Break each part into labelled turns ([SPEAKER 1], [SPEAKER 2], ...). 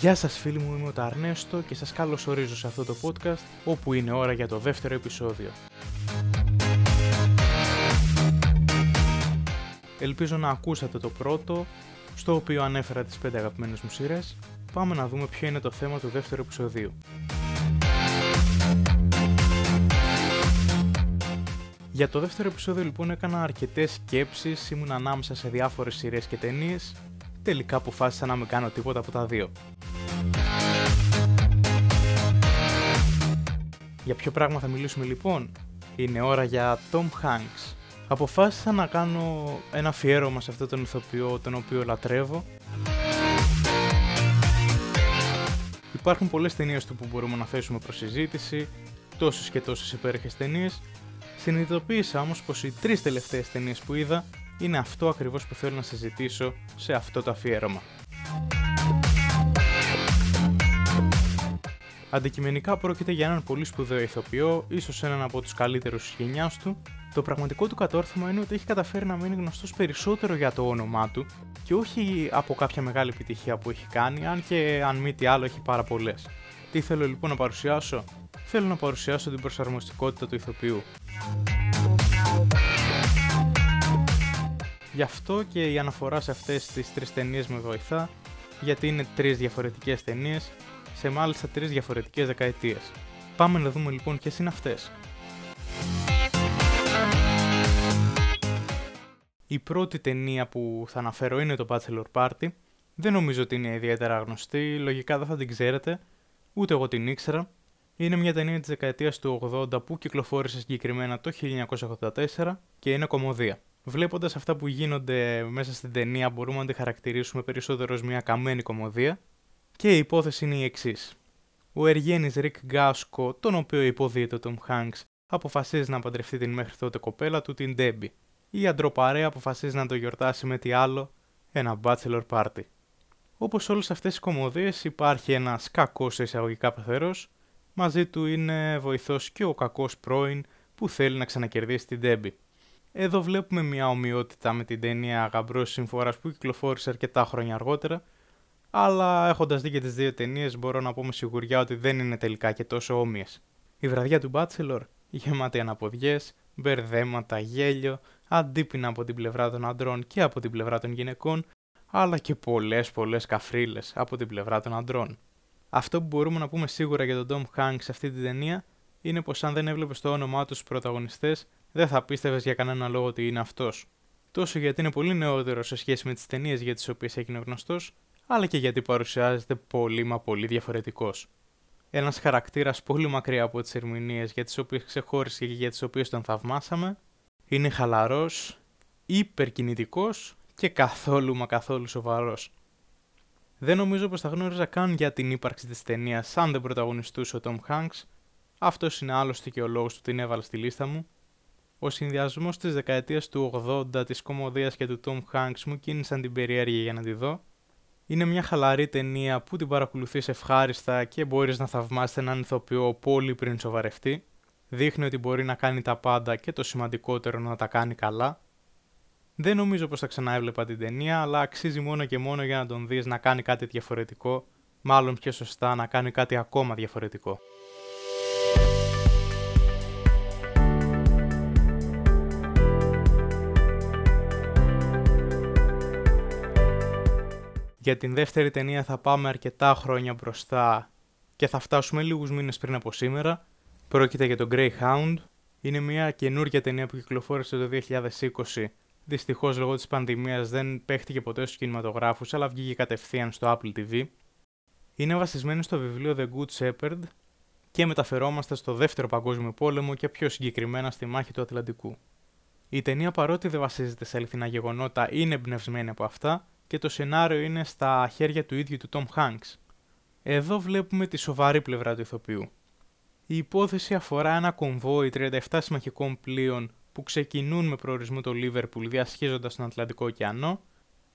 [SPEAKER 1] Γεια σας φίλοι μου, είμαι ο Ταρνέστο και σας καλωσορίζω σε αυτό το podcast όπου είναι ώρα για το δεύτερο επεισόδιο. Ελπίζω να ακούσατε το πρώτο, στο οποίο ανέφερα τις 5 αγαπημένες μου σειρές. Πάμε να δούμε ποιο είναι το θέμα του δεύτερου επεισοδίου. Για το δεύτερο επεισόδιο λοιπόν έκανα αρκετές σκέψεις, ήμουν ανάμεσα σε διάφορες σειρές και ταινίες τελικά αποφάσισα να μην κάνω τίποτα από τα δύο. Για ποιο πράγμα θα μιλήσουμε λοιπόν; Είναι ώρα για Tom Hanks. Αποφάσισα να κάνω ένα αφιέρωμα σε αυτόν τον ηθοποιό τον οποίο λατρεύω. Υπάρχουν πολλές ταινίες του που μπορούμε να θέσουμε προς συζήτηση, τόσες και τόσες υπέροχες ταινίες. Συνειδητοποίησα όμως πως οι τρεις τελευταίες ταινίες που είδα είναι αυτό ακριβώς που θέλω να συζητήσω σε αυτό το αφιέρωμα. Αντικειμενικά πρόκειται για έναν πολύ σπουδαίο ηθοποιό, ίσως έναν από τους καλύτερους της γενιάς του. Το πραγματικό του κατόρθωμα είναι ότι έχει καταφέρει να μείνει γνωστός περισσότερο για το όνομά του και όχι από κάποια μεγάλη επιτυχία που έχει κάνει, αν και αν μη τι άλλο έχει πάρα πολλές. Τι θέλω λοιπόν να παρουσιάσω; Θέλω να παρουσιάσω την προσαρμοστικότητα του ηθοποιού. Γι' αυτό και η αναφορά σε αυτές τις τρεις ταινίες με βοηθά, γιατί είναι τρεις διαφορετικές ταινίες σε μάλιστα τρεις διαφορετικές δεκαετίες. Πάμε να δούμε λοιπόν ποιες είναι αυτές. Η πρώτη ταινία που θα αναφέρω είναι το Bachelor Party. Δεν νομίζω ότι είναι ιδιαίτερα γνωστή, λογικά δεν θα την ξέρετε, ούτε εγώ την ήξερα. Είναι μια ταινία της δεκαετίας του 80 που κυκλοφόρησε συγκεκριμένα το 1984 και είναι κωμωδία. Βλέποντας αυτά που γίνονται μέσα στην ταινία, μπορούμε να τη χαρακτηρίσουμε περισσότερο ως μια καμένη κωμωδία. Και η υπόθεση είναι η εξής. Ο εργένης Ρικ Γκάσκο, τον οποίο υποδύεται ο Tom Hanks, αποφασίζει να παντρευτεί την μέχρι τότε κοπέλα του, την Ντέμπι. Η αντροπαρέα αποφασίζει να το γιορτάσει με τι άλλο, ένα bachelor party. Όπως όλες αυτές οι κωμωδίες, υπάρχει ένας κακός εισαγωγικά πεθερός, μαζί του είναι βοηθός και ο κακός πρώην που θέλει να ξανακερδίσει την Ντέμπι. Εδώ βλέπουμε μια ομοιότητα με την ταινία Γαμπρός Συμφοράς που κυκλοφόρησε αρκετά χρόνια αργότερα, αλλά έχοντας δει και τις δύο ταινίες, μπορώ να πω με σιγουριά ότι δεν είναι τελικά και τόσο όμοιες. Η βραδιά του Bachelor γεμάτη αναποδιές, μπερδέματα, γέλιο, αντίπεινα από την πλευρά των αντρών και από την πλευρά των γυναικών, αλλά και πολλές πολλές καφρίλες από την πλευρά των αντρών. Αυτό που μπορούμε να πούμε σίγουρα για τον Tom Hanks σε αυτή την ταινία είναι πως αν δεν έβλεπες το όνομά του στους πρωταγωνιστές, δεν θα πίστευες για κανένα λόγο ότι είναι αυτός. Τόσο γιατί είναι πολύ νεότερο σε σχέση με τις ταινίες για τις οποίες έγινε γνωστός, αλλά και γιατί παρουσιάζεται πολύ μα πολύ διαφορετικός. Ένας χαρακτήρας πολύ μακριά από τις ερμηνείες για τις οποίες ξεχώρισε και για τις οποίες τον θαυμάσαμε, είναι χαλαρός, υπερκινητικός και καθόλου μα καθόλου σοβαρός. Δεν νομίζω πως θα γνώριζα καν για την ύπαρξη της ταινίας αν δεν πρωταγωνιστούσε ο Tom Hanks. Αυτός είναι άλλωστε και ο λόγος που την έβαλα στη λίστα μου ο συνδυασμός της δεκαετίας του 80 της κομμωδίας και του Tom Hanks μου κίνησαν την περιέργεια για να τη δω. Είναι μια χαλαρή ταινία που την παρακολουθείς ευχάριστα και μπορείς να θαυμάσει έναν ηθοποιό πολύ πριν σοβαρευτεί. Δείχνει ότι μπορεί να κάνει τα πάντα και το σημαντικότερο να τα κάνει καλά. Δεν νομίζω πως θα ξαναέβλεπα την ταινία, αλλά αξίζει μόνο και μόνο για να τον δεις να κάνει κάτι διαφορετικό, μάλλον πιο σωστά να κάνει κάτι ακόμα διαφορετικό. Για την δεύτερη ταινία θα πάμε αρκετά χρόνια μπροστά και θα φτάσουμε λίγους μήνες πριν από σήμερα. Πρόκειται για τον Greyhound. Είναι μια καινούργια ταινία που κυκλοφόρησε το 2020. Δυστυχώς λόγω της πανδημίας δεν παίχτηκε ποτέ στους κινηματογράφους, αλλά βγήκε κατευθείαν στο Apple TV. Είναι βασισμένη στο βιβλίο The Good Shepherd και μεταφερόμαστε στο δεύτερο παγκόσμιο πόλεμο και πιο συγκεκριμένα στη μάχη του Ατλαντικού. Η ταινία παρότι δεν βασίζεται σε αληθινά γεγονότα είναι εμπνευσμένη από αυτά και το σενάριο είναι στα χέρια του ίδιου του Tom Hanks. Εδώ βλέπουμε τη σοβαρή πλευρά του ηθοποιού. Η υπόθεση αφορά ένα κομβόι 37 συμμαχικών πλοίων που ξεκινούν με προορισμό το Λίβερπουλ διασχίζοντας τον Ατλαντικό ωκεανό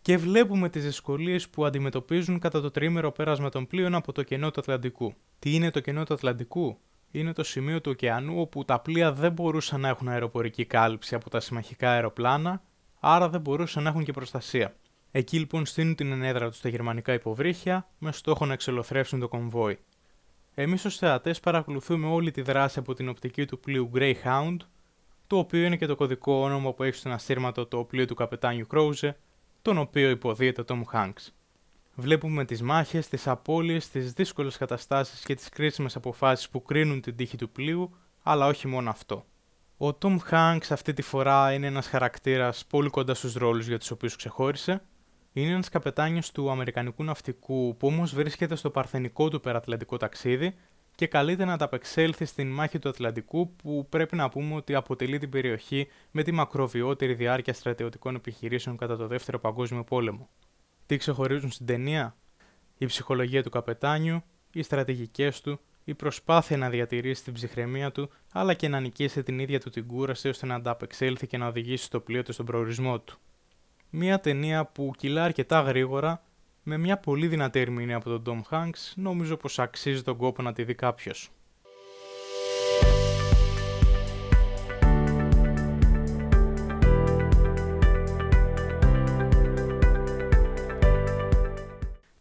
[SPEAKER 1] και βλέπουμε τις δυσκολίες που αντιμετωπίζουν κατά το τρίμερο πέρασμα των πλοίων από το κενό του Ατλαντικού. Τι είναι το κενό του Ατλαντικού; Είναι το σημείο του ωκεανού όπου τα πλοία δεν μπορούσαν να έχουν αεροπορική κάλυψη από τα συμμαχικά αεροπλάνα, άρα δεν μπορούσαν να έχουν και προστασία. Εκεί λοιπόν στείλουν την ενέδρα τους στα γερμανικά υποβρύχια με στόχο να εξελοθρεύσουν το κομβόι. Εμείς ως θεατές παρακολουθούμε όλη τη δράση από την οπτική του πλοίου Greyhound, το οποίο είναι και το κωδικό όνομα που έχει στον αστήρματο το πλοίο του καπετάνιου Κρόουζε, τον οποίο υποδίεται ο Tom Hanks. Βλέπουμε τις μάχες, τις απώλειες, τις δύσκολες καταστάσεις και τις κρίσιμες αποφάσεις που κρίνουν την τύχη του πλοίου, αλλά όχι μόνο αυτό. Ο Tom Hanks αυτή τη φορά είναι ένας χαρακτήρας πολύ κοντά στους ρόλους για τους οποίους ξεχώρισε. Είναι ένας καπετάνιος του Αμερικανικού ναυτικού που όμως βρίσκεται στο παρθενικό του περατλαντικό ταξίδι και καλείται να ανταπεξέλθει στην μάχη του Ατλαντικού που πρέπει να πούμε ότι αποτελεί την περιοχή με τη μακροβιότερη διάρκεια στρατιωτικών επιχειρήσεων κατά το Δεύτερο Παγκόσμιο Πόλεμο. Τι ξεχωρίζουν στην ταινία; Η ψυχολογία του καπετάνιου, οι στρατηγικές του, η προσπάθεια να διατηρήσει την ψυχραιμία του, αλλά και να νικήσει την ίδια του την κούραση ώστε να ανταπεξέλθει και να οδηγήσει το πλοίο του στον προορισμό του. Μια ταινία που κυλά αρκετά γρήγορα, με μια πολύ δυνατή ερμηνεία από τον Tom Hanks, νομίζω πως αξίζει τον κόπο να τη δει κάποιος.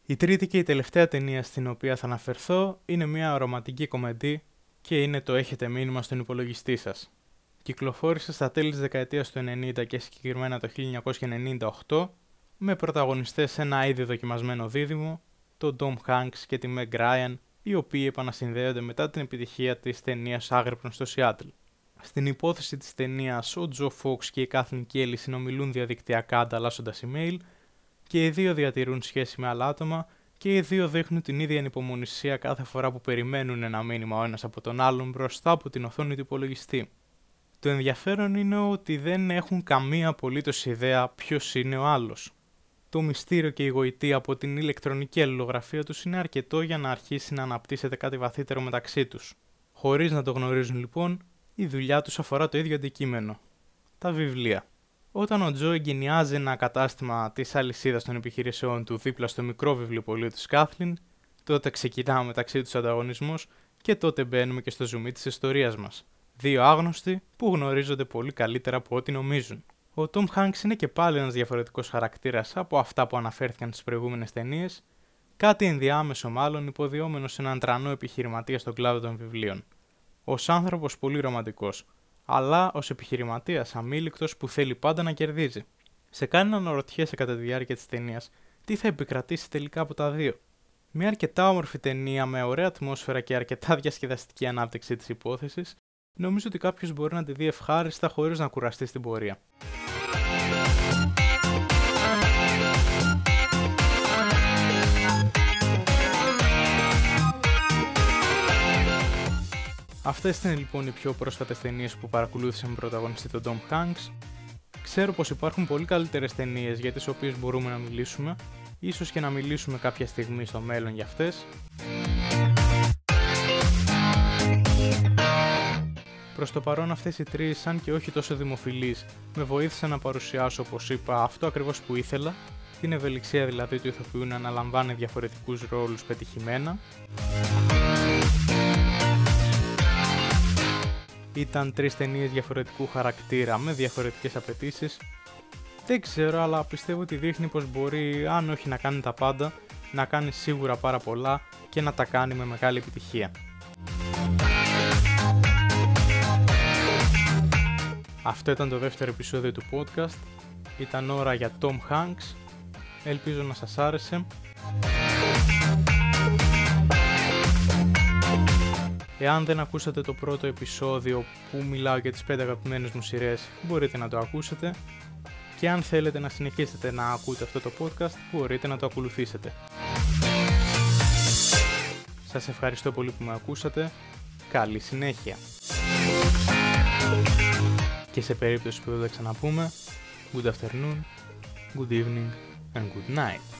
[SPEAKER 1] Η τρίτη και η τελευταία ταινία στην οποία θα αναφερθώ είναι μια ρομαντική κομμεντή και είναι το «Έχετε μήνυμα στον υπολογιστή σας». Κυκλοφόρησε στα τέλη της δεκαετίας του 90 και συγκεκριμένα το 1998 με πρωταγωνιστές ένα ήδη δοκιμασμένο δίδυμο, τον Tom Hanks και τη Meg Ryan, οι οποίοι επανασυνδέονται μετά την επιτυχία της ταινίας Άγρυπνος στο Σιάτλ. Στην υπόθεση της ταινίας, ο Τζο Fox και η Kathleen Kelly συνομιλούν διαδικτυακά ανταλλάσσοντας email και οι δύο διατηρούν σχέση με άλλα άτομα και οι δύο δείχνουν την ίδια ανυπομονησία κάθε φορά που περιμένουν ένα μήνυμα ο ένας από τον άλλον μπροστά από την οθόνη του υπολογιστή. Το ενδιαφέρον είναι ότι δεν έχουν καμία απολύτως ιδέα ποιος είναι ο άλλος. Το μυστήριο και η γοητεία από την ηλεκτρονική αλληλογραφία τους είναι αρκετό για να αρχίσει να αναπτύσσεται κάτι βαθύτερο μεταξύ τους. Χωρίς να το γνωρίζουν λοιπόν, η δουλειά τους αφορά το ίδιο αντικείμενο. Τα βιβλία. Όταν ο Τζο εγκαινιάζει ένα κατάστημα της αλυσίδας των επιχειρήσεών του δίπλα στο μικρό βιβλιοπωλείο της Κάθλιν, τότε ξεκινά μεταξύ τους ανταγωνισμός και τότε μπαίνουμε και στο ζουμί της ιστορίας μας. Δύο άγνωστοι που γνωρίζονται πολύ καλύτερα από ό,τι νομίζουν. Ο Τόμ Hanks είναι και πάλι ένας διαφορετικός χαρακτήρας από αυτά που αναφέρθηκαν στις προηγούμενες ταινίες, κάτι ενδιάμεσο μάλλον υποδιόμενο σε έναν τρανό επιχειρηματία στον κλάδο των βιβλίων. Ω άνθρωπος πολύ ρομαντικός, αλλά ως επιχειρηματίας αμήλικτος που θέλει πάντα να κερδίζει. Σε κάνει να αναρωτιέσαι κατά τη διάρκεια της ταινίας τι θα επικρατήσει τελικά από τα δύο. Μια αρκετά όμορφη ταινία με ωραία ατμόσφαιρα και αρκετά διασκεδαστική ανάπτυξη της υπόθεσης, νομίζω ότι κάποιος μπορεί να τη δει ευχάριστα χωρίς να κουραστεί στην πορεία. Αυτές ήταν λοιπόν οι πιο πρόσφατες ταινίες που παρακολούθησα με πρωταγωνιστή τον Tom Hanks. Ξέρω πως υπάρχουν πολύ καλύτερες ταινίες για τις οποίες μπορούμε να μιλήσουμε, ίσως και να μιλήσουμε κάποια στιγμή στο μέλλον για αυτές. Προς το παρόν αυτές οι τρεις, σαν και όχι τόσο δημοφιλείς, με βοήθησαν να παρουσιάσω, όπως είπα, αυτό ακριβώς που ήθελα, την ευελιξία δηλαδή του ηθοποιού να αναλαμβάνει διαφορετικούς ρόλους πετυχημένα, Ήταν τρεις ταινίες διαφορετικού χαρακτήρα με διαφορετικές απαιτήσεις. Δεν ξέρω, αλλά πιστεύω ότι δείχνει πως μπορεί, αν όχι να κάνει τα πάντα, να κάνει σίγουρα πάρα πολλά και να τα κάνει με μεγάλη επιτυχία. Αυτό ήταν το δεύτερο επεισόδιο του podcast. Ήταν ώρα για Tom Hanks. Ελπίζω να σας άρεσε. Εάν δεν ακούσατε το πρώτο επεισόδιο που μιλάω για τις 5 αγαπημένες μου σειρές, μπορείτε να το ακούσετε. Και αν θέλετε να συνεχίσετε να ακούτε αυτό το podcast, μπορείτε να το ακολουθήσετε. Σας ευχαριστώ πολύ που με ακούσατε. Καλή συνέχεια. Και σε περίπτωση που δεν τα ξαναπούμε, good afternoon, good evening and good night.